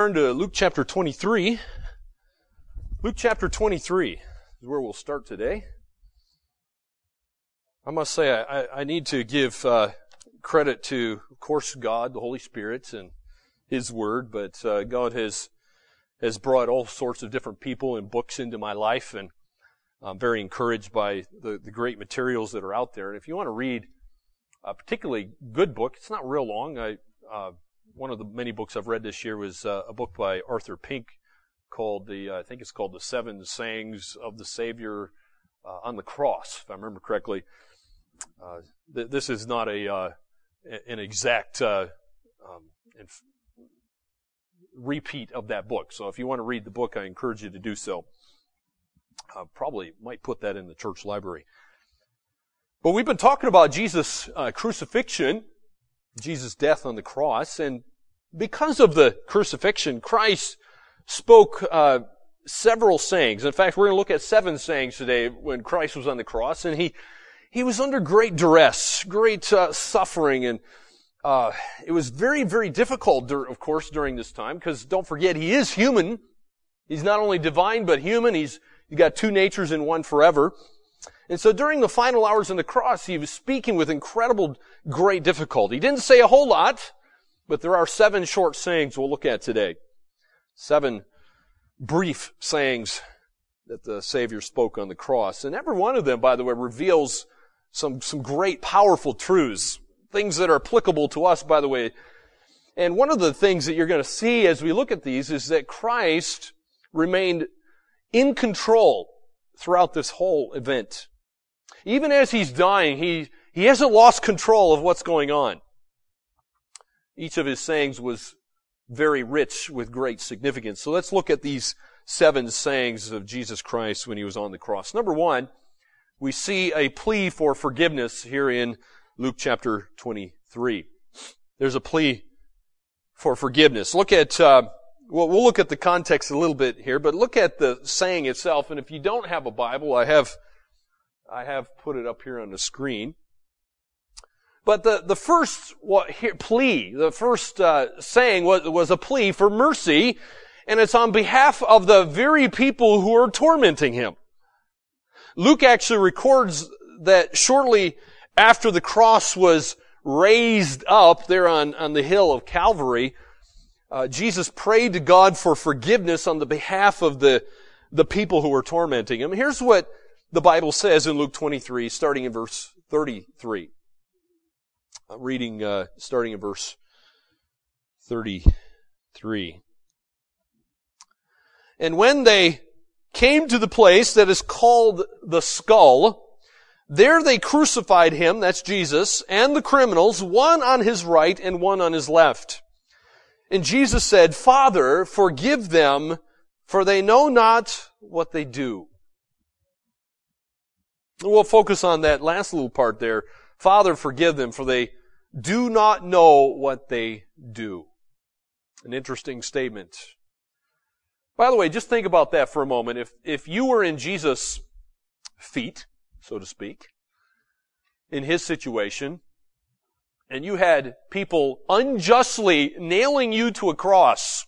Turn to Luke chapter 23. Luke chapter 23 is where we'll start today. I must say, I, I need to give uh, credit to, of course, God, the Holy Spirit, and His Word, but uh, God has has brought all sorts of different people and books into my life, and I'm very encouraged by the, the great materials that are out there. And if you want to read a particularly good book, it's not real long. I uh, one of the many books I've read this year was uh, a book by Arthur Pink called the uh, I think it's called the Seven Sayings of the Savior uh, on the Cross, if I remember correctly. Uh, th- this is not a uh, an exact uh, um, inf- repeat of that book. So if you want to read the book, I encourage you to do so. I probably might put that in the church library. But we've been talking about Jesus' crucifixion Jesus' death on the cross. And because of the crucifixion, Christ spoke uh, several sayings. In fact, we're going to look at seven sayings today when Christ was on the cross, and he he was under great duress, great uh, suffering, and uh, it was very, very difficult, of course, during this time. Because don't forget, he is human. He's not only divine but human. He's he's got two natures in one forever. And so during the final hours on the cross, he was speaking with incredible, great difficulty. He didn't say a whole lot, but there are seven short sayings we'll look at today. Seven brief sayings that the Savior spoke on the cross. And every one of them, by the way, reveals some, some great, powerful truths. Things that are applicable to us, by the way. And one of the things that you're going to see as we look at these is that Christ remained in control throughout this whole event. Even as he's dying, he, he hasn't lost control of what's going on. Each of his sayings was very rich with great significance. So let's look at these seven sayings of Jesus Christ when he was on the cross. Number one, we see a plea for forgiveness here in Luke chapter 23. There's a plea for forgiveness. Look at, uh, well, we'll look at the context a little bit here, but look at the saying itself. And if you don't have a Bible, I have I have put it up here on the screen. But the, the first plea, the first uh, saying was, was a plea for mercy, and it's on behalf of the very people who are tormenting him. Luke actually records that shortly after the cross was raised up there on, on the hill of Calvary, uh, Jesus prayed to God for forgiveness on the behalf of the, the people who were tormenting him. Here's what the Bible says in Luke 23, starting in verse 33. I'm reading, uh, starting in verse 33. And when they came to the place that is called the skull, there they crucified him, that's Jesus, and the criminals, one on his right and one on his left. And Jesus said, Father, forgive them, for they know not what they do. We'll focus on that last little part there. Father, forgive them, for they do not know what they do. An interesting statement. By the way, just think about that for a moment. If, if you were in Jesus' feet, so to speak, in his situation, and you had people unjustly nailing you to a cross,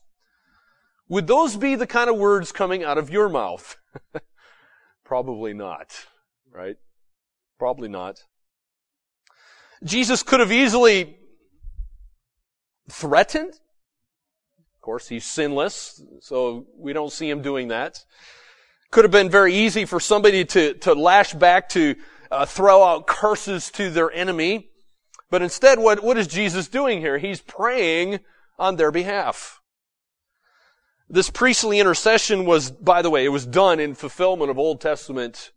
would those be the kind of words coming out of your mouth? Probably not right? Probably not. Jesus could have easily threatened. Of course, he's sinless, so we don't see him doing that. Could have been very easy for somebody to, to lash back to uh, throw out curses to their enemy. But instead, what, what is Jesus doing here? He's praying on their behalf. This priestly intercession was, by the way, it was done in fulfillment of Old Testament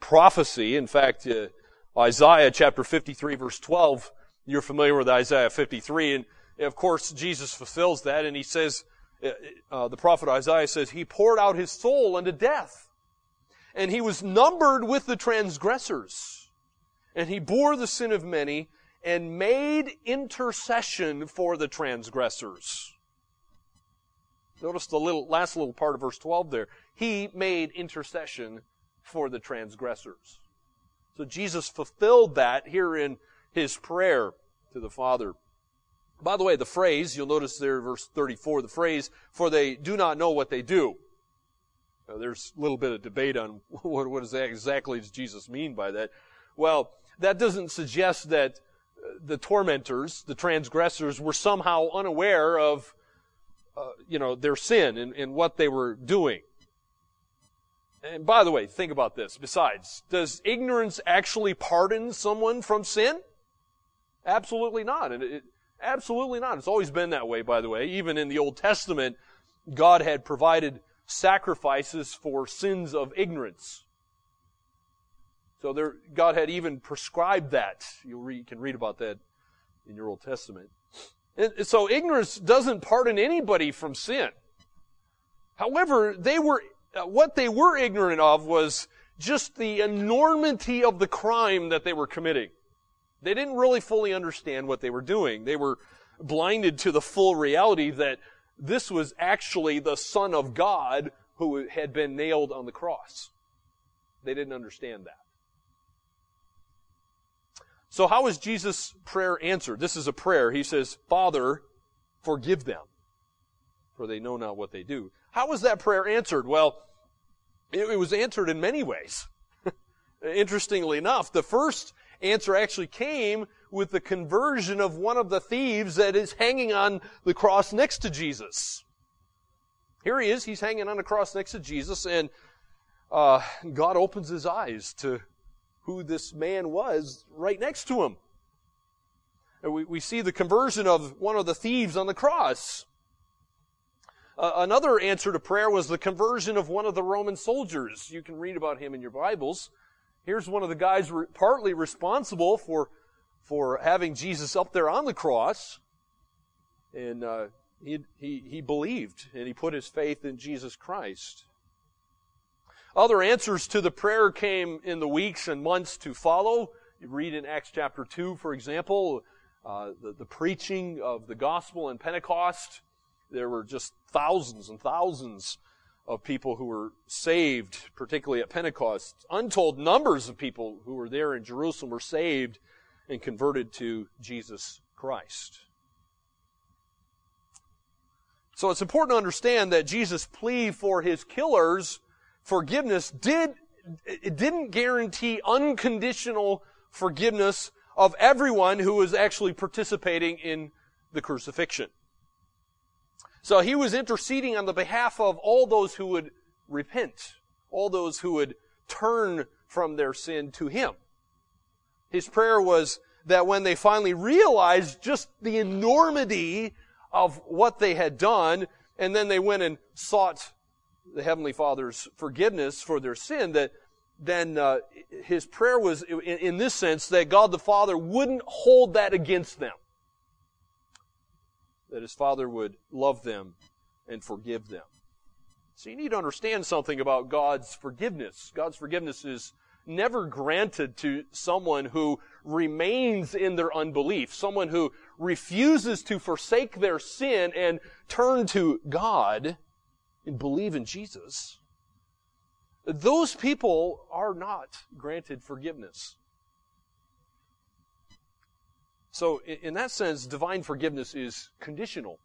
prophecy. In fact, uh, Isaiah chapter 53 verse 12, you're familiar with Isaiah 53, and of course Jesus fulfills that, and he says, uh, uh, the prophet Isaiah says, he poured out his soul unto death, and he was numbered with the transgressors, and he bore the sin of many, and made intercession for the transgressors. Notice the little, last little part of verse 12 there. He made intercession for the transgressors. So Jesus fulfilled that here in his prayer to the Father. By the way, the phrase, you'll notice there, verse 34, the phrase, for they do not know what they do. Now, there's a little bit of debate on what, what is that exactly does Jesus mean by that. Well, that doesn't suggest that uh, the tormentors, the transgressors, were somehow unaware of, uh, you know, their sin and, and what they were doing. And by the way, think about this. Besides, does ignorance actually pardon someone from sin? Absolutely not. And it, absolutely not. It's always been that way, by the way. Even in the Old Testament, God had provided sacrifices for sins of ignorance. So there, God had even prescribed that. You can read about that in your Old Testament. And so ignorance doesn't pardon anybody from sin. However, they were, Uh, what they were ignorant of was just the enormity of the crime that they were committing. They didn't really fully understand what they were doing. They were blinded to the full reality that this was actually the Son of God who had been nailed on the cross. They didn't understand that. So how is Jesus' prayer answered? This is a prayer. He says, Father, forgive them, for they know not what they do. How was that prayer answered? Well, it, it was answered in many ways. Interestingly enough, the first answer actually came with the conversion of one of the thieves that is hanging on the cross next to Jesus. Here he is, he's hanging on the cross next to Jesus, and uh, God opens his eyes to who this man was right next to him. And we, we see the conversion of one of the thieves on the cross. Uh, another answer to prayer was the conversion of one of the Roman soldiers. You can read about him in your Bibles. Here's one of the guys re- partly responsible for, for having Jesus up there on the cross. And uh, he, he, he believed and he put his faith in Jesus Christ. Other answers to the prayer came in the weeks and months to follow. You read in Acts chapter 2, for example, uh, the, the preaching of the gospel in Pentecost. There were just thousands and thousands of people who were saved, particularly at Pentecost. Untold numbers of people who were there in Jerusalem were saved and converted to Jesus Christ. So it's important to understand that Jesus' plea for his killers forgiveness did it didn't guarantee unconditional forgiveness of everyone who was actually participating in the crucifixion. So he was interceding on the behalf of all those who would repent, all those who would turn from their sin to him. His prayer was that when they finally realized just the enormity of what they had done, and then they went and sought the Heavenly Father's forgiveness for their sin, that then uh, his prayer was in, in this sense that God the Father wouldn't hold that against them that his father would love them and forgive them. So you need to understand something about God's forgiveness. God's forgiveness is never granted to someone who remains in their unbelief, someone who refuses to forsake their sin and turn to God and believe in Jesus. Those people are not granted forgiveness. So, in that sense, divine forgiveness is conditional.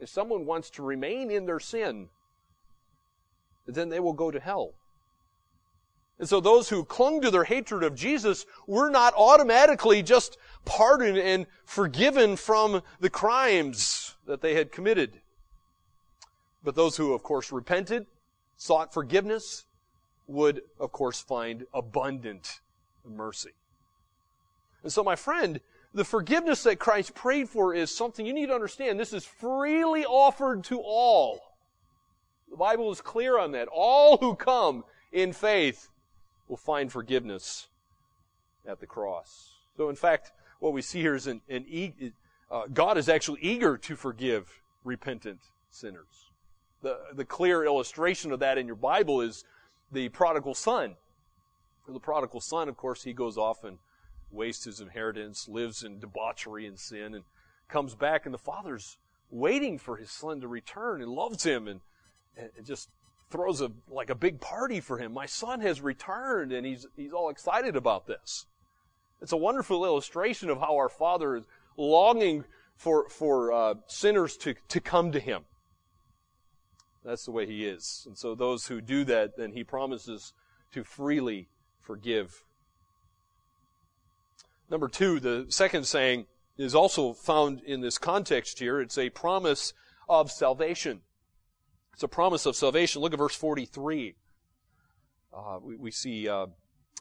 If someone wants to remain in their sin, then they will go to hell. And so those who clung to their hatred of Jesus were not automatically just pardoned and forgiven from the crimes that they had committed. But those who, of course, repented, sought forgiveness, would, of course, find abundant mercy. And so, my friend, the forgiveness that Christ prayed for is something you need to understand. This is freely offered to all. The Bible is clear on that. All who come in faith will find forgiveness at the cross. So, in fact, what we see here is an, an e- uh, God is actually eager to forgive repentant sinners. The, the clear illustration of that in your Bible is the prodigal son. The prodigal son, of course, he goes off and wastes his inheritance, lives in debauchery and sin, and comes back, and the father's waiting for his son to return and loves him and, and just throws a like a big party for him. My son has returned, and he's he's all excited about this. It's a wonderful illustration of how our Father is longing for, for uh, sinners to, to come to him. That's the way he is. And so those who do that, then he promises to freely forgive. Number two, the second saying is also found in this context here. It's a promise of salvation. It's a promise of salvation. Look at verse 43. Uh, we, we, see, uh,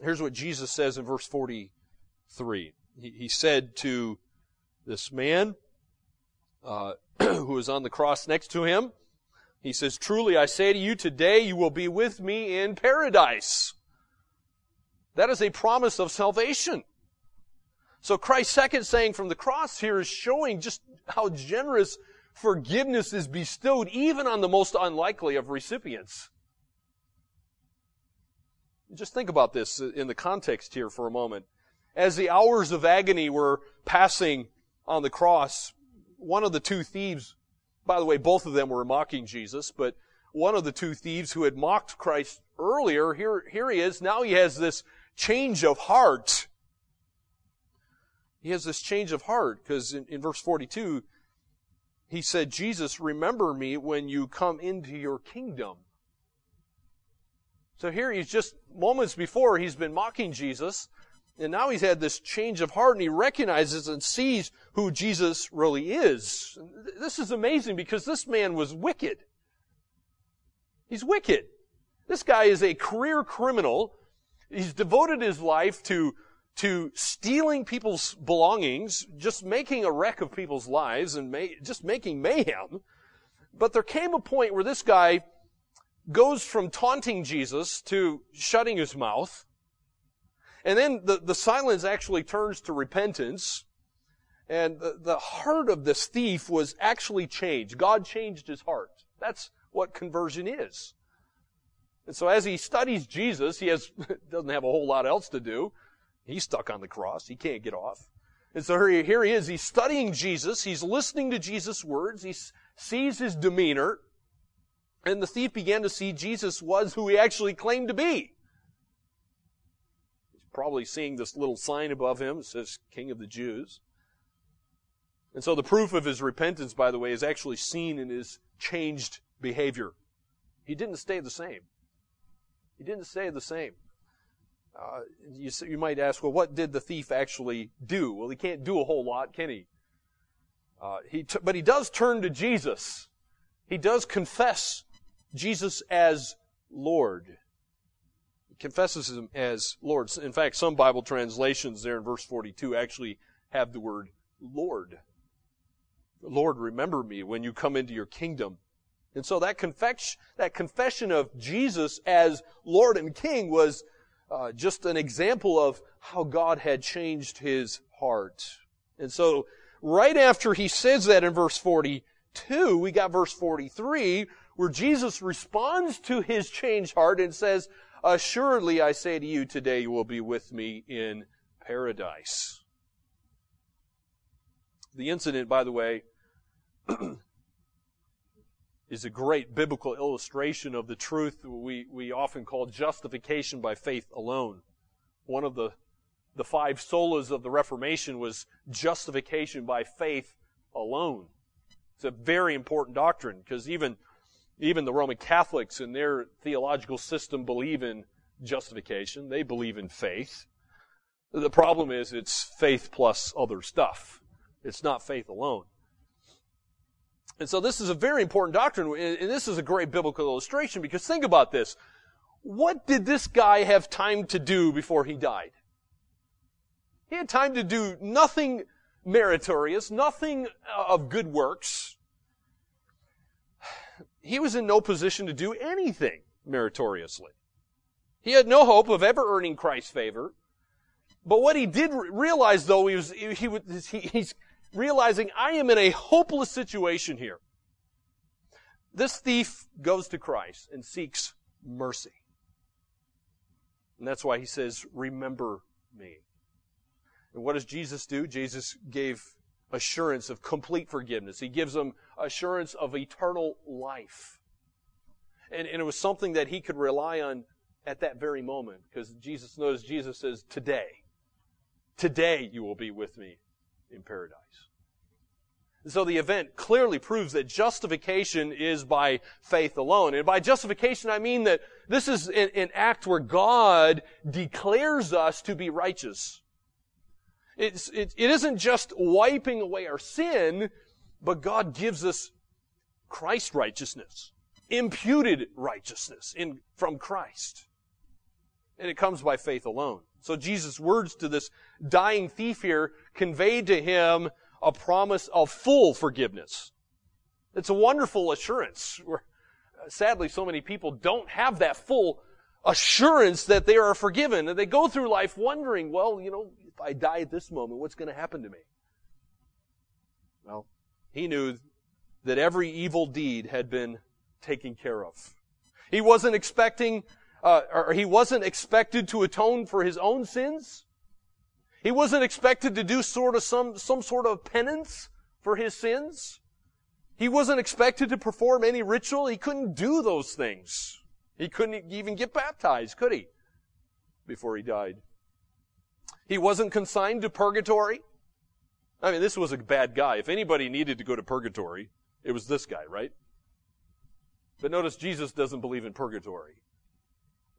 here's what Jesus says in verse 43. He, he said to this man uh, who was on the cross next to him, he says, Truly I say to you, today you will be with me in paradise. That is a promise of salvation. So Christ's second saying from the cross here is showing just how generous forgiveness is bestowed even on the most unlikely of recipients. Just think about this in the context here for a moment. As the hours of agony were passing on the cross, one of the two thieves, by the way, both of them were mocking Jesus, but one of the two thieves who had mocked Christ earlier, here, here he is. Now he has this change of heart. He has this change of heart because in, in verse 42, he said, Jesus, remember me when you come into your kingdom. So here he's just moments before he's been mocking Jesus, and now he's had this change of heart and he recognizes and sees who Jesus really is. This is amazing because this man was wicked. He's wicked. This guy is a career criminal. He's devoted his life to, to stealing people's belongings, just making a wreck of people's lives and just making mayhem. But there came a point where this guy goes from taunting Jesus to shutting his mouth. And then the, the silence actually turns to repentance. And the, the heart of this thief was actually changed. God changed his heart. That's what conversion is. And so as he studies Jesus, he has, doesn't have a whole lot else to do. He's stuck on the cross. He can't get off. And so here he, is. He's studying Jesus. He's listening to Jesus' words. He sees his demeanor. And the thief began to see Jesus was who he actually claimed to be. He's probably seeing this little sign above him that says King of the Jews. And so the proof of his repentance, by the way, is actually seen in his changed behavior. He didn't stay the same. He didn't stay the same. Uh, you, you might ask, well, what did the thief actually do? Well, he can't do a whole lot, can he? Uh, he t- but he does turn to Jesus. He does confess Jesus as Lord. He confesses him as Lord. In fact, some Bible translations there in verse 42 actually have the word Lord. Lord, remember me when you come into your kingdom. And so that, that confession of Jesus as Lord and King was uh, just an example of how God had changed his heart. And so right after he says that in verse 42, we got verse 43 where Jesus responds to his changed heart and says, Assuredly I say to you, today you will be with me in paradise. The incident, by the way, is a great biblical illustration of the truth we, we often call justification by faith alone. One of the, the five solas of the Reformation was justification by faith alone. It's a very important doctrine because even even the Roman Catholics in their theological system believe in justification. They believe in faith. The problem is it's faith plus other stuff. It's not faith alone. And so this is a very important doctrine, and this is a great biblical illustration because think about this. What did this guy have time to do before he died? He had time to do nothing meritorious, nothing uh, of good works he was in no position to do anything meritoriously. He had no hope of ever earning Christ's favor. But what he did realize, though, he was, he, he, he's realizing, I am in a hopeless situation here. This thief goes to Christ and seeks mercy. And that's why he says, remember me. And what does Jesus do? Jesus gave assurance of complete forgiveness. He gives them assurance of eternal life. And, and it was something that he could rely on at that very moment because Jesus knows Jesus says, today, today you will be with me in paradise. So the event clearly proves that justification is by faith alone. And by justification, I mean that this is an, an act where God declares us to be righteous. It's, it, it isn't just wiping away our sin, but God gives us Christ's righteousness, imputed righteousness in, from Christ. And it comes by faith alone. So Jesus' words to this dying thief here conveyed to him a promise of full forgiveness. It's a wonderful assurance. Where, sadly, so many people don't have that full assurance that they are forgiven. And they go through life wondering, well, you know, if I die at this moment, what's going to happen to me? Well, he knew that every evil deed had been taken care of. He wasn't expecting, uh, or he wasn't expected to atone for his own sins. He wasn't expected to do sort of some, some sort of penance for his sins. He wasn't expected to perform any ritual. He couldn't do those things. He couldn't even get baptized, could he? Before he died. He wasn't consigned to purgatory. I mean, this was a bad guy. If anybody needed to go to purgatory, it was this guy, right? But notice Jesus doesn't believe in purgatory.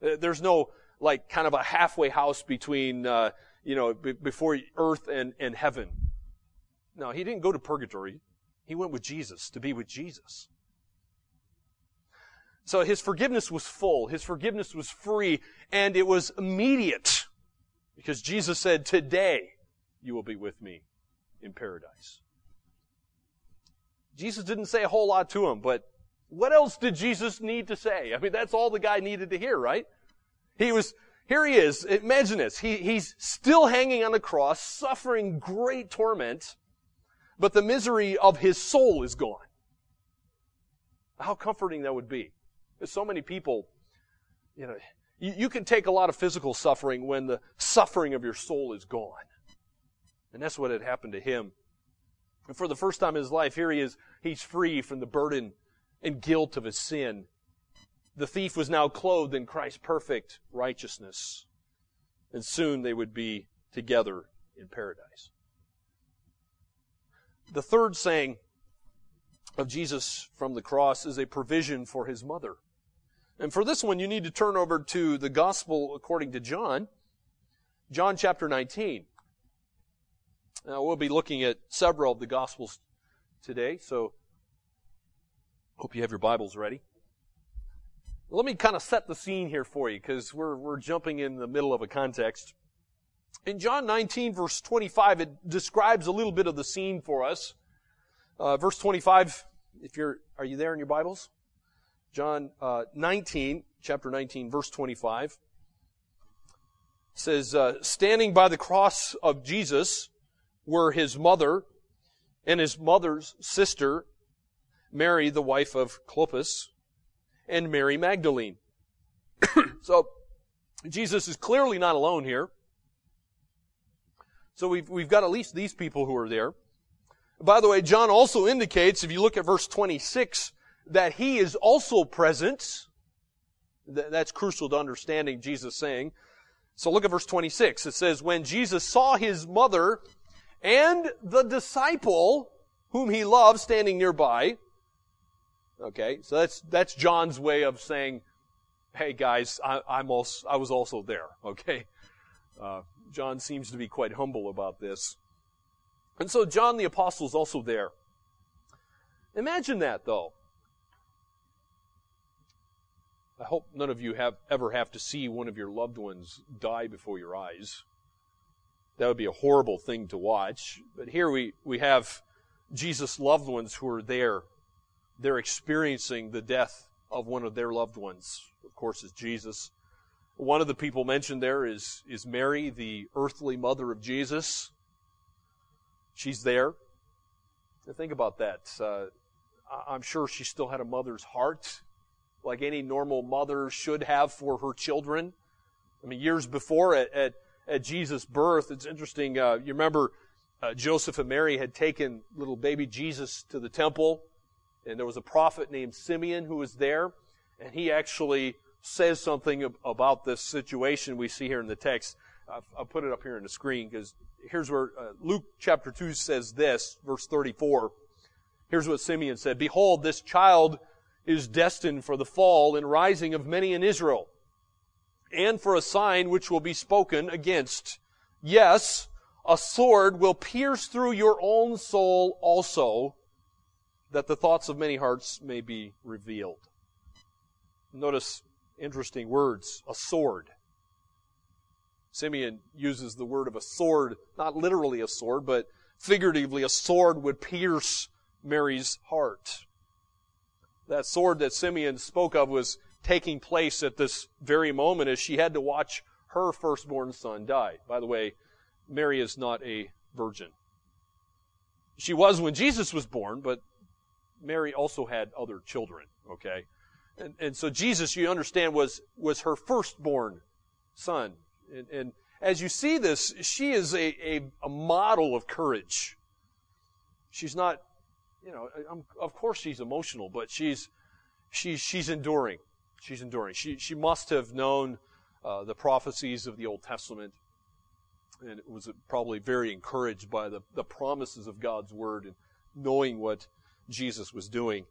Uh, there's no, like, kind of a halfway house between, uh, you know, b- before earth and, and heaven. No, he didn't go to purgatory. He went with Jesus to be with Jesus. So his forgiveness was full. His forgiveness was free and it was immediate because Jesus said, today you will be with me in paradise. Jesus didn't say a whole lot to him, but what else did Jesus need to say? I mean, that's all the guy needed to hear, right? He was, here he is. Imagine this. He, he's still hanging on the cross, suffering great torment, but the misery of his soul is gone. How comforting that would be. There's so many people, you know, you, you can take a lot of physical suffering when the suffering of your soul is gone. And that's what had happened to him. And for the first time in his life, here he is, he's free from the burden and guilt of his sin. The thief was now clothed in Christ's perfect righteousness. And soon they would be together in paradise. The third saying of Jesus from the cross is a provision for his mother. And for this one, you need to turn over to the Gospel according to John, John chapter 19. Now, we'll be looking at several of the Gospels today, so hope you have your Bibles ready. Let me kind of set the scene here for you because we're, we're jumping in the middle of a context. In John 19 verse 25, it describes a little bit of the scene for us. Uh, verse 25, if you're, are you there in your Bibles? John uh, 19, chapter 19, verse 25 says, uh, standing by the cross of Jesus were his mother and his mother's sister, Mary, the wife of Clopas, and Mary Magdalene. so, Jesus is clearly not alone here. So we've, we've got at least these people who are there. By the way, John also indicates, if you look at verse 26, that he is also present. That's crucial to understanding Jesus saying. So look at verse 26. It says, when Jesus saw his mother and the disciple whom he loved standing nearby, Okay, so that's that's John's way of saying, "Hey guys, I, am also I was also there." Okay, uh, John seems to be quite humble about this, and so John the apostle is also there. Imagine that, though. I hope none of you have ever have to see one of your loved ones die before your eyes. That would be a horrible thing to watch. But here we, we have Jesus' loved ones who are there they're experiencing the death of one of their loved ones. Of course, is Jesus. One of the people mentioned there is, is Mary, the earthly mother of Jesus. She's there. think about that. Uh, I'm sure she still had a mother's heart, like any normal mother should have for her children. I mean, years before at, at, at Jesus' birth, it's interesting. Uh, you remember uh, Joseph and Mary had taken little baby Jesus to the temple and there was a prophet named Simeon who was there, and he actually says something about this situation we see here in the text. I'll put it up here on the screen because here's where uh, Luke chapter 2 says this, verse 34. Here's what Simeon said Behold, this child is destined for the fall and rising of many in Israel, and for a sign which will be spoken against. Yes, a sword will pierce through your own soul also, that the thoughts of many hearts may be revealed. Notice interesting words a sword. Simeon uses the word of a sword, not literally a sword, but figuratively, a sword would pierce Mary's heart. That sword that Simeon spoke of was taking place at this very moment as she had to watch her firstborn son die. By the way, Mary is not a virgin. She was when Jesus was born, but Mary also had other children, okay? And, and so Jesus, you understand, was, was her firstborn son. And, and as you see this, she is a, a, a model of courage. She's not, you know, I'm, of course she's emotional, but she's, she's, she's enduring. She's enduring. She, she must have known uh, the prophecies of the Old Testament and was probably very encouraged by the, the promises of God's word and knowing what Jesus was doing.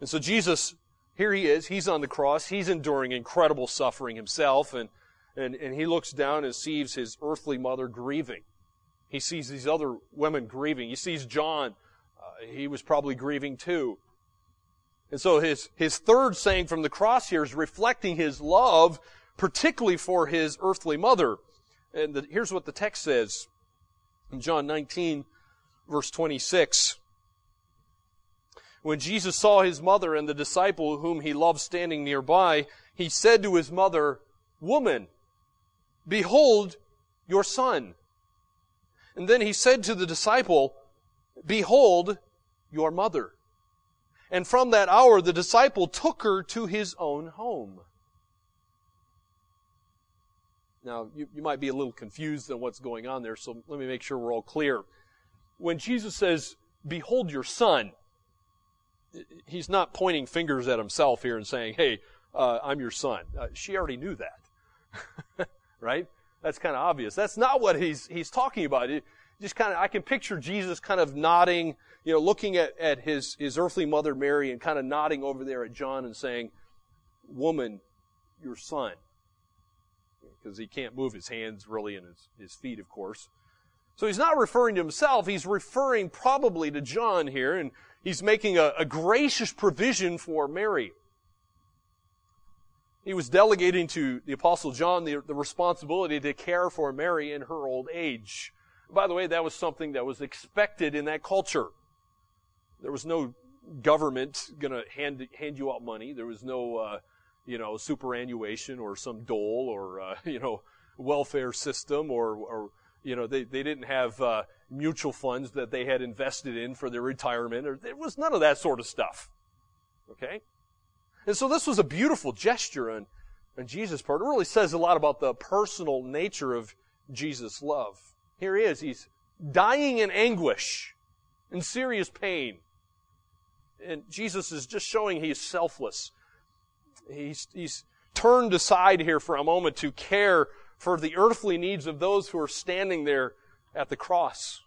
And so Jesus, here he is, he's on the cross, he's enduring incredible suffering himself, and, and, and he looks down and sees his earthly mother grieving. He sees these other women grieving. He sees John, uh, he was probably grieving too. And so his, his third saying from the cross here is reflecting his love, particularly for his earthly mother. And the, here's what the text says in John 19, verse 26. When Jesus saw his mother and the disciple whom he loved standing nearby, he said to his mother, Woman, behold your son. And then he said to the disciple, Behold your mother. And from that hour the disciple took her to his own home. Now, you, you might be a little confused on what's going on there, so let me make sure we're all clear. When Jesus says, Behold your son, he's not pointing fingers at himself here and saying, hey, uh, I'm your son. Uh, she already knew that. right? That's kind of obvious. That's not what he's, he's talking about. It just kind of, I can picture Jesus kind of nodding, you know, looking at, at his, his earthly mother Mary and kind of nodding over there at John and saying, woman, your son. Because he can't move his hands really and his, his feet, of course. So he's not referring to himself. He's referring probably to John here. And He's making a, a gracious provision for Mary. He was delegating to the Apostle John the, the responsibility to care for Mary in her old age. By the way, that was something that was expected in that culture. There was no government going to hand hand you out money. There was no, uh, you know, superannuation or some dole or uh, you know welfare system or, or you know they, they didn't have uh, mutual funds that they had invested in for their retirement. Or, there was none of that sort of stuff. Okay? And so this was a beautiful gesture on, on Jesus' part. It really says a lot about the personal nature of Jesus' love. Here he is. He's dying in anguish, in serious pain. And Jesus is just showing he's selfless. He's, he's turned aside here for a moment to care for the earthly needs of those who are standing there at the cross.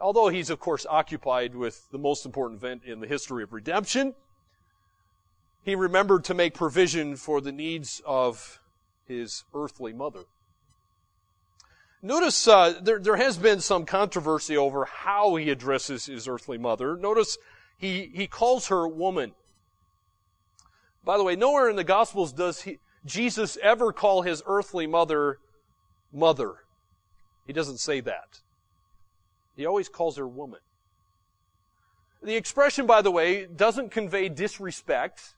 Although he's, of course, occupied with the most important event in the history of redemption, he remembered to make provision for the needs of his earthly mother. Notice uh, there, there has been some controversy over how he addresses his earthly mother. Notice he, he calls her woman. By the way, nowhere in the Gospels does he, Jesus ever call his earthly mother mother. He doesn't say that. He always calls her woman. The expression, by the way, doesn't convey disrespect.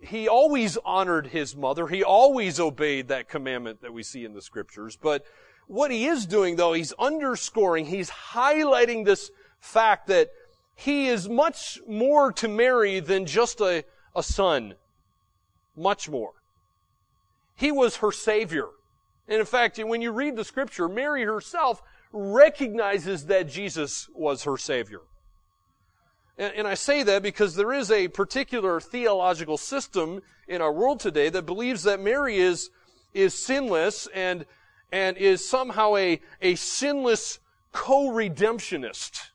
He always honored his mother. He always obeyed that commandment that we see in the scriptures. But what he is doing, though, he's underscoring, he's highlighting this fact that he is much more to Mary than just a, a son. Much more. He was her savior. And in fact, when you read the scripture, Mary herself recognizes that Jesus was her Savior. And, and, I say that because there is a particular theological system in our world today that believes that Mary is, is sinless and, and is somehow a, a sinless co-redemptionist.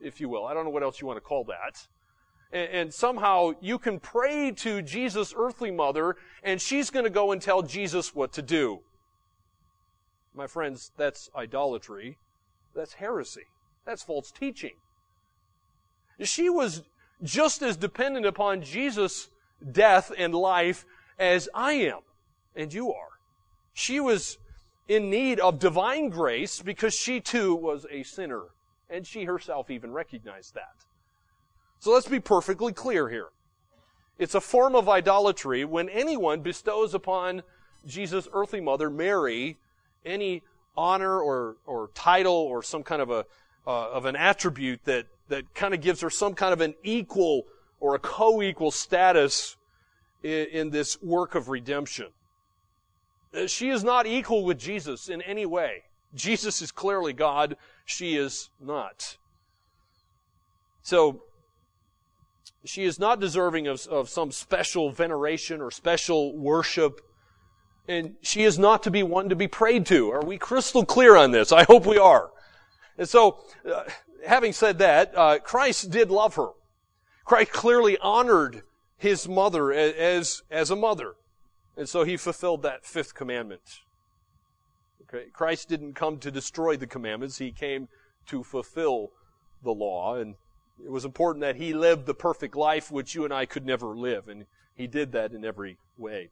if you will. I don't know what else you want to call that. And, and somehow you can pray to Jesus' earthly mother, and she's going to go and tell Jesus what to do. My friends, that's idolatry. That's heresy. That's false teaching. She was just as dependent upon Jesus' death and life as I am and you are. She was in need of divine grace because she too was a sinner. And she herself even recognized that. So let's be perfectly clear here. It's a form of idolatry when anyone bestows upon Jesus' earthly mother, Mary, any honor or, or title or some kind of a, uh, of an attribute that, that kind of gives her some kind of an equal or a co-equal status in, in this work of redemption. Uh, she is not equal with Jesus in any way. Jesus is clearly God. She is not. So, she is not deserving of, of some special veneration or special worship. And she is not to be one to be prayed to. Are we crystal clear on this? I hope we are. And so, uh, having said that, uh, Christ did love her. Christ clearly honored his mother as, as a mother. And so he fulfilled that fifth commandment. Okay? Christ didn't come to destroy the commandments. He came to fulfill the law. And it was important that he lived the perfect life which you and I could never live. And he did that in every way.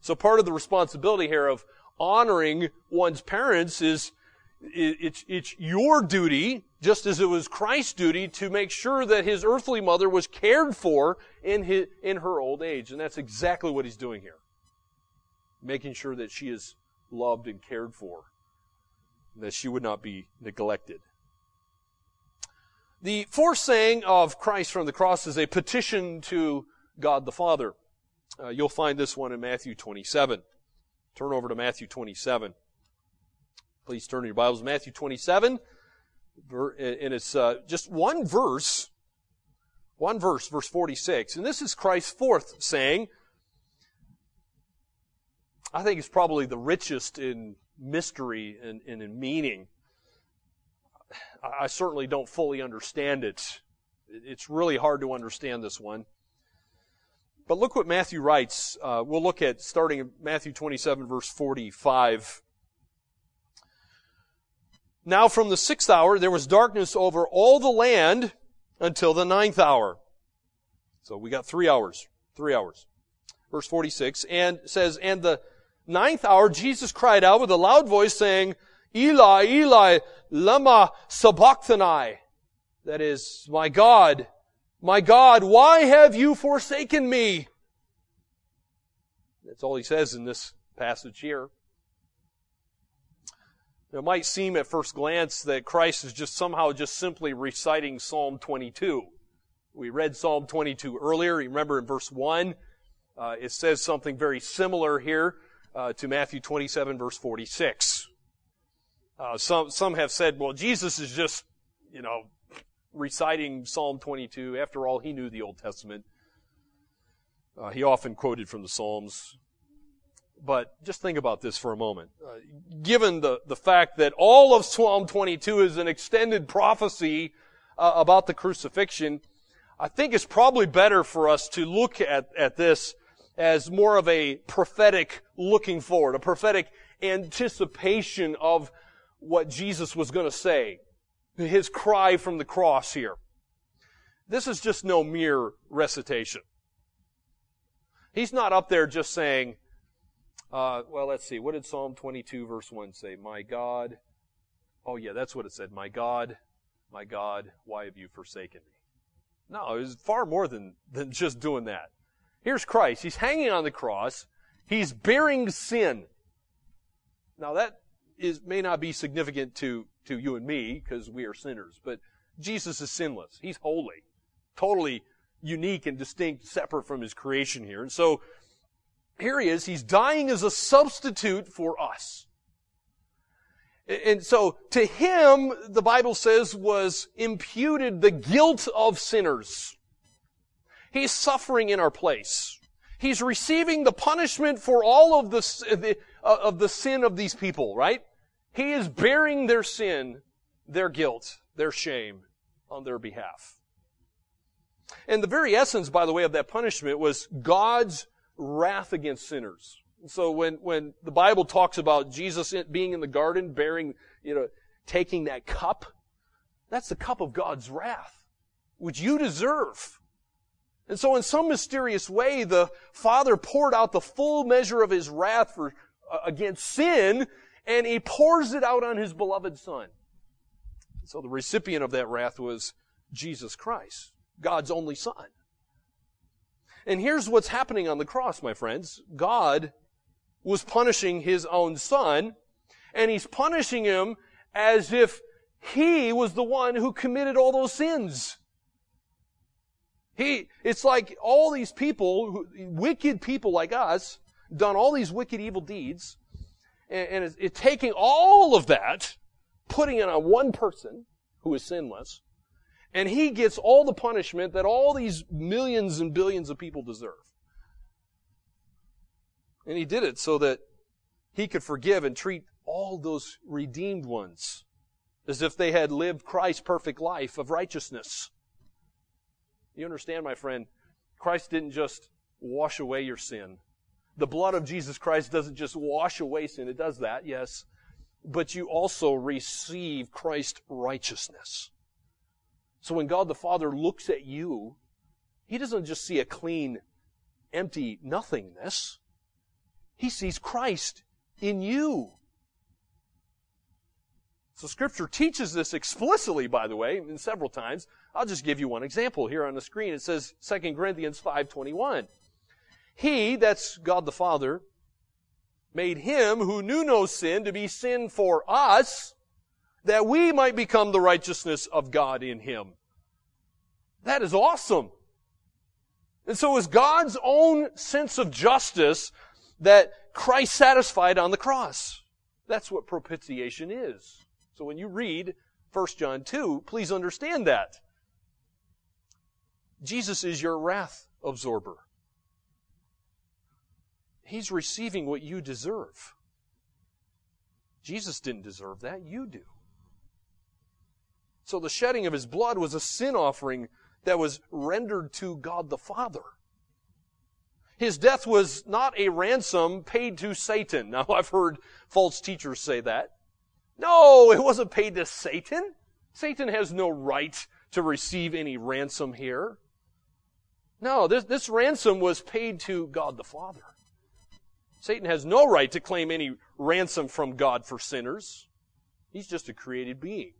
So part of the responsibility here of honoring one's parents is it's, it's your duty, just as it was Christ's duty, to make sure that his earthly mother was cared for in, his, in her old age. And that's exactly what he's doing here. Making sure that she is loved and cared for, and that she would not be neglected. The fourth saying of Christ from the cross is a petition to God the Father. Uh, you'll find this one in Matthew 27. Turn over to Matthew 27. Please turn your Bibles Matthew 27. And it's uh, just one verse, one verse, verse 46. And this is Christ's fourth saying. I think it's probably the richest in mystery and, and in meaning. I certainly don't fully understand it. It's really hard to understand this one. But look what Matthew writes. Uh, we'll look at starting in Matthew 27, verse 45. Now from the sixth hour there was darkness over all the land until the ninth hour. So we got three hours. Three hours. Verse 46, and says, And the ninth hour Jesus cried out with a loud voice saying, Eli, Eli, lama sabachthani. That is, my God, my God, why have you forsaken me? That's all he says in this passage here. It might seem at first glance that Christ is just somehow just simply reciting Psalm 22. We read Psalm 22 earlier. Remember in verse 1, uh, it says something very similar here uh, to Matthew 27 verse 46. Uh, some, some have said, well, Jesus is just, you know, reciting Psalm 22. After all, he knew the Old Testament. Uh, he often quoted from the Psalms. But just think about this for a moment. Uh, given the, the fact that all of Psalm 22 is an extended prophecy uh, about the crucifixion, I think it's probably better for us to look at, at this as more of a prophetic looking forward, a prophetic anticipation of what Jesus was going to say. His cry from the cross here. This is just no mere recitation. He's not up there just saying, uh, well, let's see. What did Psalm 22 verse 1 say? My God. Oh yeah, that's what it said. My God, my God, why have you forsaken me? No, it was far more than, than just doing that. Here's Christ. He's hanging on the cross. He's bearing sin. Now that is, may not be significant to, to you and me because we are sinners, but Jesus is sinless. He's holy. Totally unique and distinct, separate from his creation here. And so here he is, he's dying as a substitute for us. And so to him, the Bible says, was imputed the guilt of sinners. He's suffering in our place. He's receiving the punishment for all of the, uh, of the sin of these people, right? He is bearing their sin, their guilt, their shame on their behalf. And the very essence, by the way, of that punishment was God's wrath against sinners. So when, when the Bible talks about Jesus being in the garden, bearing, you know, taking that cup, that's the cup of God's wrath, which you deserve. And so in some mysterious way, the Father poured out the full measure of His wrath for, uh, against sin, and He pours it out on His beloved Son. So the recipient of that wrath was Jesus Christ, God's only Son. And here's what's happening on the cross, my friends. God was punishing His own Son, and He's punishing Him as if He was the one who committed all those sins. He, it's like all these people, wicked people like us, done all these wicked evil deeds, and, and it's, it's taking all of that, putting it on one person who is sinless, and he gets all the punishment that all these millions and billions of people deserve. And he did it so that he could forgive and treat all those redeemed ones as if they had lived Christ's perfect life of righteousness. You understand, my friend, Christ didn't just wash away your sin. The blood of Jesus Christ doesn't just wash away sin. It does that, yes. But you also receive Christ's righteousness. So when God the Father looks at you, He doesn't just see a clean, empty nothingness. He sees Christ in you. So scripture teaches this explicitly, by the way, and several times. I'll just give you one example here on the screen. It says 2 Corinthians 5.21. He, that's God the Father, made him who knew no sin to be sin for us, that we might become the righteousness of God in him. That is awesome. And so is God's own sense of justice that Christ satisfied on the cross. That's what propitiation is. So when you read 1 John 2, please understand that. Jesus is your wrath absorber. He's receiving what you deserve. Jesus didn't deserve that. You do. So the shedding of his blood was a sin offering that was rendered to God the Father. His death was not a ransom paid to Satan. Now I've heard false teachers say that. No, it wasn't paid to Satan. Satan has no right to receive any ransom here. No, this, this ransom was paid to God the Father. Satan has no right to claim any ransom from God for sinners. He's just a created being,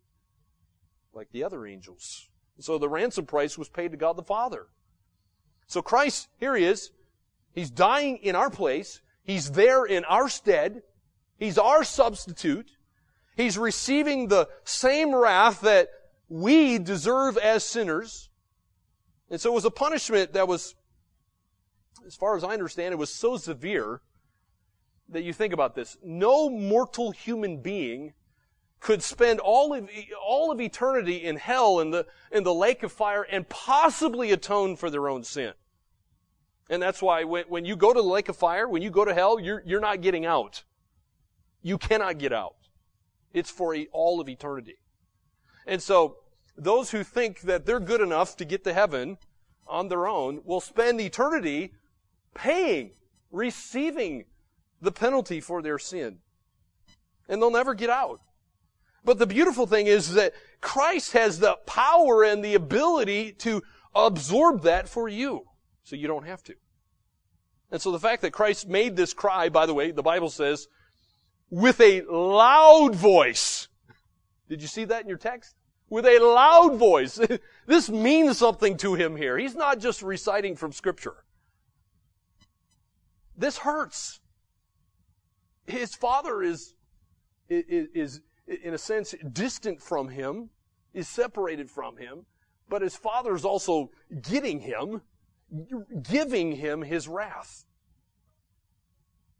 like the other angels. So the ransom price was paid to God the Father. So Christ, here he is. He's dying in our place. He's there in our stead. He's our substitute. He's receiving the same wrath that we deserve as sinners. And so it was a punishment that was, as far as I understand, it was so severe that you think about this. No mortal human being could spend all of, all of eternity in hell in the, in the lake of fire and possibly atone for their own sin. And that's why when, when you go to the lake of fire, when you go to hell, you're, you're not getting out. You cannot get out. It's for all of eternity. And so, those who think that they're good enough to get to heaven on their own will spend eternity paying, receiving the penalty for their sin. And they'll never get out. But the beautiful thing is that Christ has the power and the ability to absorb that for you. So you don't have to. And so the fact that Christ made this cry, by the way, the Bible says, with a loud voice. Did you see that in your text? with a loud voice. this means something to him here. He's not just reciting from scripture. This hurts. His father is, is, is, in a sense, distant from him, is separated from him, but his father is also getting him, giving him his wrath.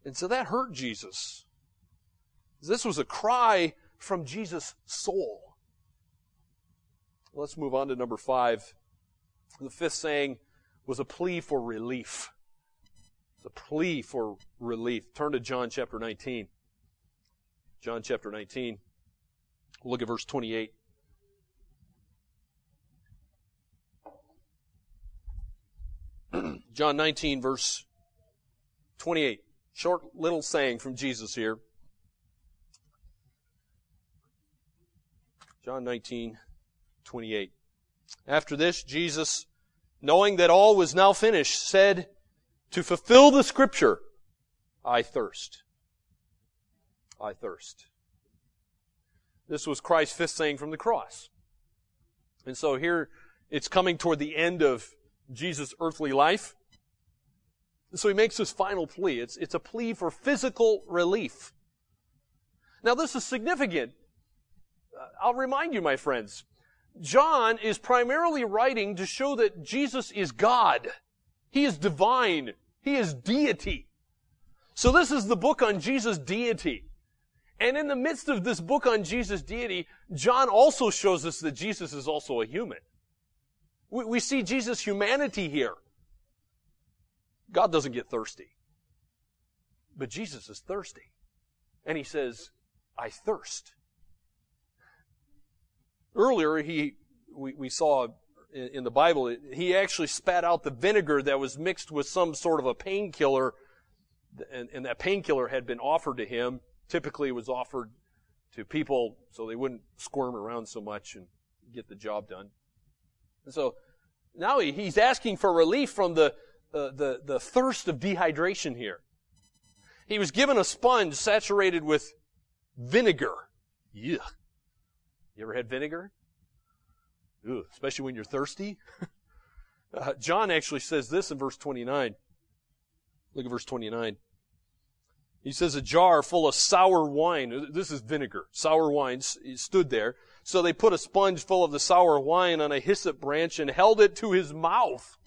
And so that hurt Jesus. This was a cry from Jesus' soul. Let's move on to number five. The fifth saying was a plea for relief. It's a plea for relief. Turn to John chapter 19. John chapter 19. Look at verse 28. John 19, verse 28. Short little saying from Jesus here. John 19, 28. After this, Jesus, knowing that all was now finished, said, to fulfill the scripture, I thirst. I thirst. This was Christ's fifth saying from the cross. And so here it's coming toward the end of Jesus' earthly life. So he makes this final plea. It's, it's a plea for physical relief. Now this is significant. Uh, I'll remind you, my friends, John is primarily writing to show that Jesus is God. He is divine. He is deity. So this is the book on Jesus' deity. And in the midst of this book on Jesus' deity, John also shows us that Jesus is also a human. We, we see Jesus' humanity here. God doesn't get thirsty. But Jesus is thirsty. And he says, I thirst. Earlier, he, we, we saw in, in the Bible, he actually spat out the vinegar that was mixed with some sort of a painkiller, and, and that painkiller had been offered to him. Typically, it was offered to people so they wouldn't squirm around so much and get the job done. And so now he's asking for relief from the, uh, the, the thirst of dehydration here. He was given a sponge saturated with vinegar. Yeah. You ever had vinegar? Ugh, especially when you're thirsty. uh, John actually says this in verse 29. Look at verse 29. He says a jar full of sour wine. This is vinegar. Sour wine stood there. So they put a sponge full of the sour wine on a hyssop branch and held it to his mouth.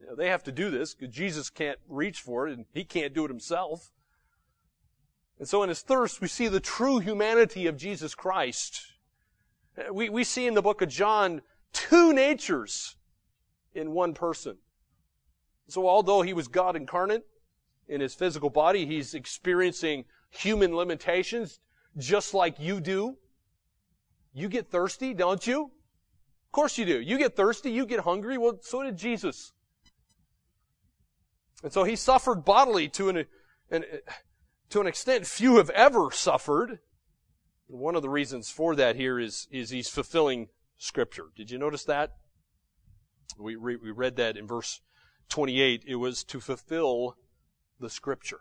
You know, they have to do this because Jesus can't reach for it and he can't do it himself. And so in his thirst, we see the true humanity of Jesus Christ. We, we see in the book of John two natures in one person. So although he was God incarnate in his physical body, he's experiencing human limitations just like you do. You get thirsty, don't you? Of course you do. You get thirsty, you get hungry. Well, so did Jesus. And so he suffered bodily to an, an to an extent few have ever suffered. One of the reasons for that here is, is he's fulfilling scripture. Did you notice that? We, re, we read that in verse 28. It was to fulfill the scripture.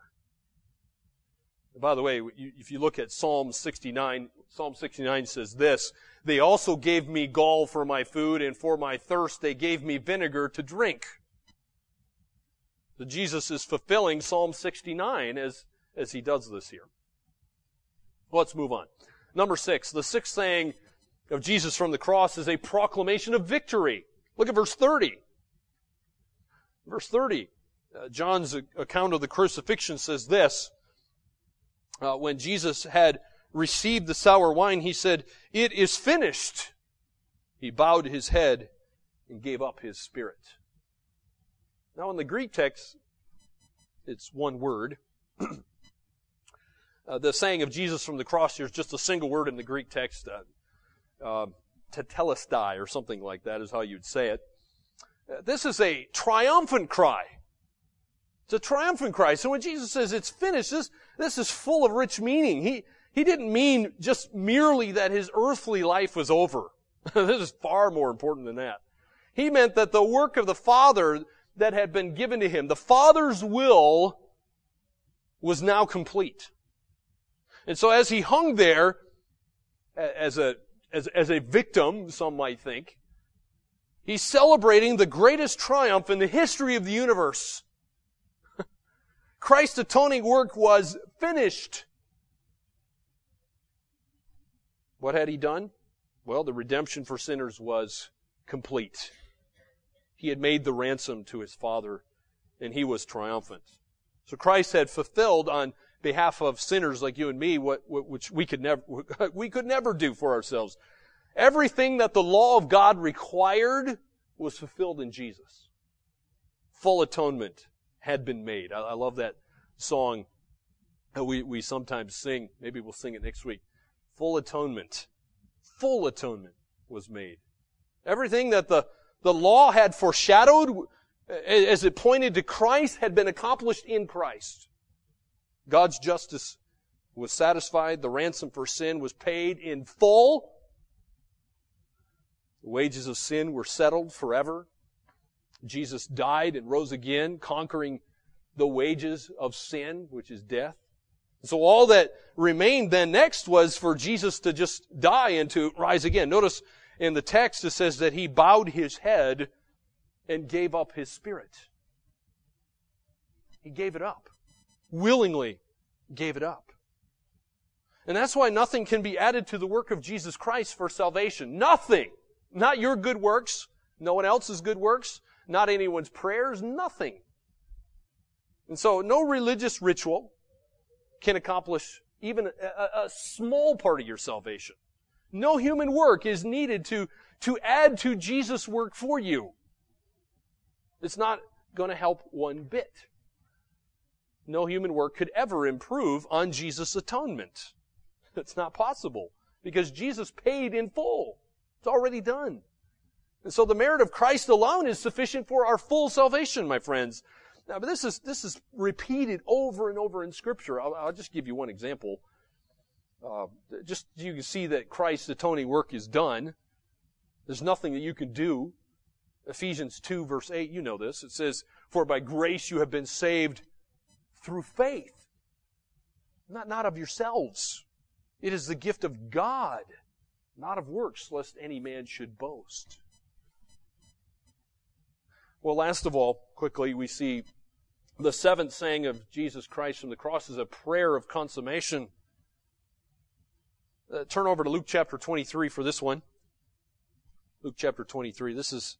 And by the way, if you look at Psalm 69, Psalm 69 says this, They also gave me gall for my food, and for my thirst they gave me vinegar to drink. So Jesus is fulfilling Psalm 69 as as he does this here. Let's move on. Number six, the sixth saying of Jesus from the cross is a proclamation of victory. Look at verse 30. Verse 30, uh, John's account of the crucifixion says this. Uh, when Jesus had received the sour wine, he said, It is finished. He bowed his head and gave up his spirit. Now, in the Greek text, it's one word. Uh, the saying of Jesus from the cross here is just a single word in the Greek text, uh, uh, tetelestai, or something like that is how you'd say it. Uh, this is a triumphant cry. It's a triumphant cry. So when Jesus says it's finished, this, this is full of rich meaning. He, he didn't mean just merely that his earthly life was over. this is far more important than that. He meant that the work of the Father that had been given to him, the Father's will, was now complete. And so as he hung there as a, as, as a victim, some might think, he's celebrating the greatest triumph in the history of the universe. Christ's atoning work was finished. What had he done? Well, the redemption for sinners was complete. He had made the ransom to his Father, and he was triumphant. So Christ had fulfilled on behalf of sinners like you and me, what, which we could never, we could never do for ourselves. Everything that the law of God required was fulfilled in Jesus. Full atonement had been made. I, I love that song that we, we sometimes sing. Maybe we'll sing it next week. Full atonement. Full atonement was made. Everything that the, the law had foreshadowed as it pointed to Christ, had been accomplished in Christ. God's justice was satisfied. The ransom for sin was paid in full. The wages of sin were settled forever. Jesus died and rose again, conquering the wages of sin, which is death. So all that remained then next was for Jesus to just die and to rise again. Notice in the text it says that he bowed his head and gave up his spirit. He gave it up. Willingly gave it up. And that's why nothing can be added to the work of Jesus Christ for salvation. Nothing. Not your good works. No one else's good works. Not anyone's prayers. Nothing. And so no religious ritual can accomplish even a, a, small part of your salvation. No human work is needed to, to add to Jesus' work for you. It's not going to help one bit. No human work could ever improve on Jesus' atonement. It's not possible because Jesus paid in full. It's already done. And so the merit of Christ alone is sufficient for our full salvation, my friends. Now, but this is, this is repeated over and over in scripture. I'll, I'll just give you one example. Uh, just you can see that Christ's atoning work is done. There's nothing that you can do. Ephesians 2 verse 8, you know this. It says, For by grace you have been saved through faith. Not, not of yourselves. It is the gift of God, not of works, lest any man should boast. Well, last of all, quickly, we see the seventh saying of Jesus Christ from the cross is a prayer of consummation. Uh, turn over to Luke chapter 23 for this one. Luke chapter 23. This is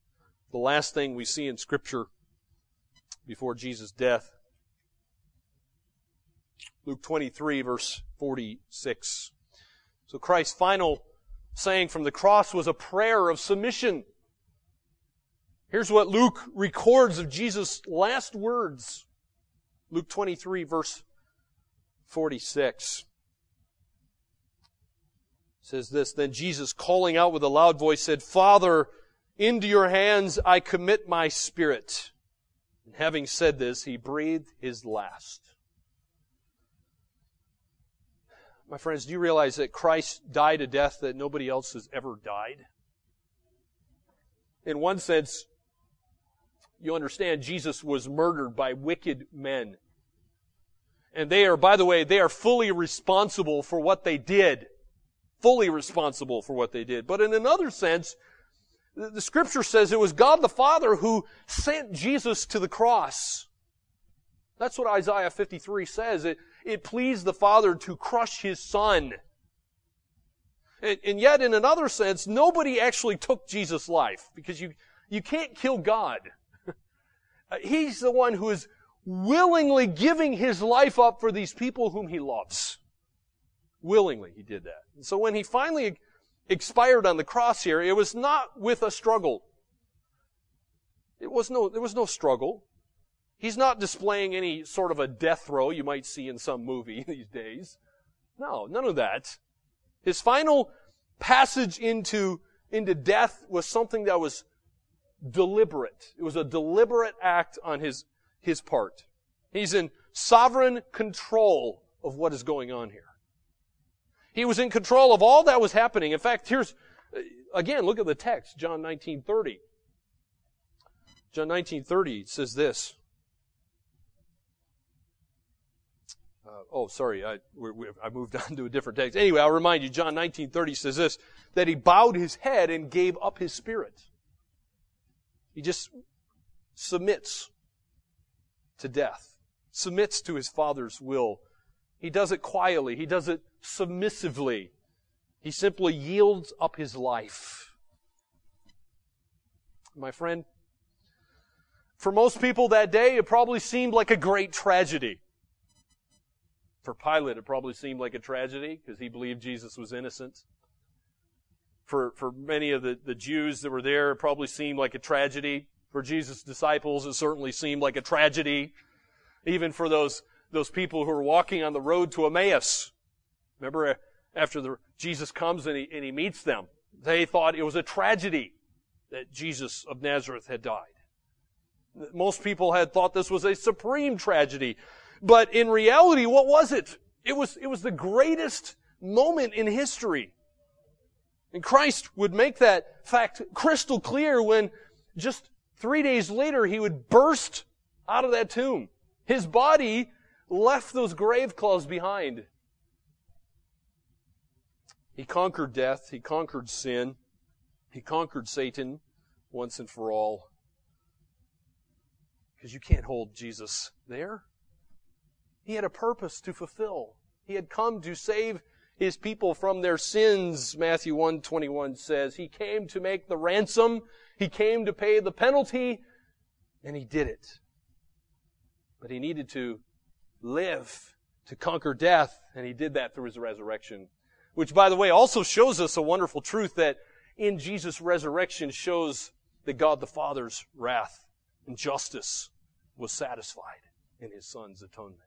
the last thing we see in Scripture before Jesus' death. Luke 23, verse 46. So Christ's final saying from the cross was a prayer of submission. Here's what Luke records of Jesus' last words. Luke 23, verse 46 says this Then Jesus, calling out with a loud voice, said, Father, into your hands I commit my spirit. And having said this, he breathed his last. My friends, do you realize that Christ died a death that nobody else has ever died? In one sense, you understand Jesus was murdered by wicked men. And they are, by the way, they are fully responsible for what they did. Fully responsible for what they did. But in another sense, the scripture says it was God the Father who sent Jesus to the cross. That's what Isaiah 53 says. It, it pleased the Father to crush His Son. And, and yet, in another sense, nobody actually took Jesus' life because you, you can't kill God. He's the one who is willingly giving his life up for these people whom he loves. Willingly, he did that. And so when he finally expired on the cross here, it was not with a struggle. It was no, there was no struggle. He's not displaying any sort of a death throe you might see in some movie these days. No, none of that. His final passage into, into death was something that was deliberate. It was a deliberate act on his, his part. He's in sovereign control of what is going on here. He was in control of all that was happening. In fact, here's, uh, again, look at the text, John 19:30. John 19:30 says this. Uh, oh, sorry, I, we, we, I moved on to a different text. Anyway, I'll remind you, John 19:30 says this: that he bowed his head and gave up his spirit. He just submits to death, submits to his Father's will. He does it quietly. He does it submissively. He simply yields up his life. My friend, for most people that day, it probably seemed like a great tragedy. For Pilate, it probably seemed like a tragedy because he believed Jesus was innocent for, for many of the, the Jews that were there, it probably seemed like a tragedy. For Jesus' disciples, it certainly seemed like a tragedy. Even for those, those people who were walking on the road to Emmaus. Remember, uh, after the, Jesus comes and he, and he meets them, they thought it was a tragedy that Jesus of Nazareth had died. Most people had thought this was a supreme tragedy. But in reality, what was it? It was, it was the greatest moment in history. And Christ would make that fact crystal clear when just three days later he would burst out of that tomb. His body left those grave clothes behind. He conquered death. He conquered sin. He conquered Satan once and for all. Because you can't hold Jesus there. He had a purpose to fulfill. He had come to save his people from their sins, Matthew 121 says. He came to make the ransom. He came to pay the penalty. And he did it. But he needed to live to conquer death. And he did that through his resurrection. Which, by the way, also shows us a wonderful truth that in Jesus' resurrection shows that God the Father's wrath and justice was satisfied in his Son's atonement.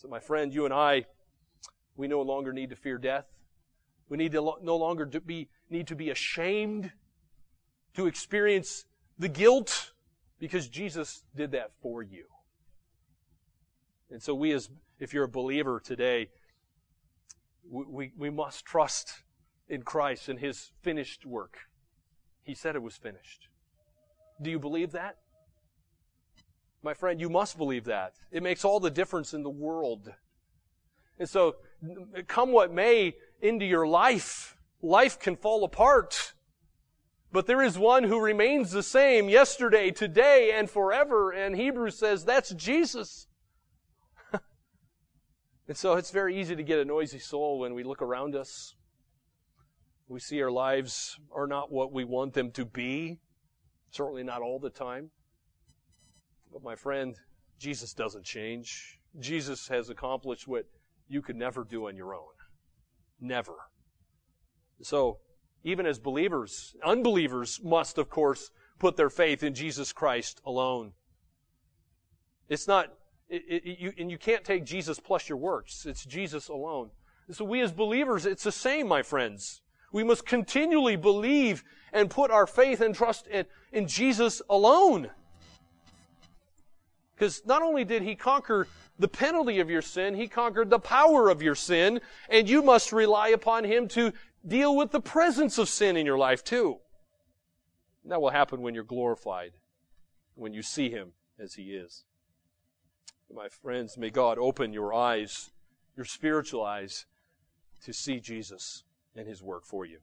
So, my friend, you and I, we no longer need to fear death. We need to no longer to be, need to be ashamed to experience the guilt because Jesus did that for you. And so we as, if you're a believer today, we, we must trust in Christ and His finished work. He said it was finished. Do you believe that? My friend, you must believe that. It makes all the difference in the world. And so, come what may into your life, life can fall apart. But there is one who remains the same yesterday, today, and forever. And Hebrews says that's Jesus. and so it's very easy to get a noisy soul when we look around us. We see our lives are not what we want them to be. Certainly not all the time. But my friend, Jesus doesn't change. Jesus has accomplished what you could never do on your own. Never. So, even as believers, unbelievers must, of course, put their faith in Jesus Christ alone. It's not, it, it, you, and you can't take Jesus plus your works. It's Jesus alone. So we as believers, it's the same, my friends. We must continually believe and put our faith and trust in, in Jesus alone. Because not only did he conquer the penalty of your sin, he conquered the power of your sin, and you must rely upon him to deal with the presence of sin in your life too. And that will happen when you're glorified, when you see him as he is. My friends, may God open your eyes, your spiritual eyes, to see Jesus and his work for you.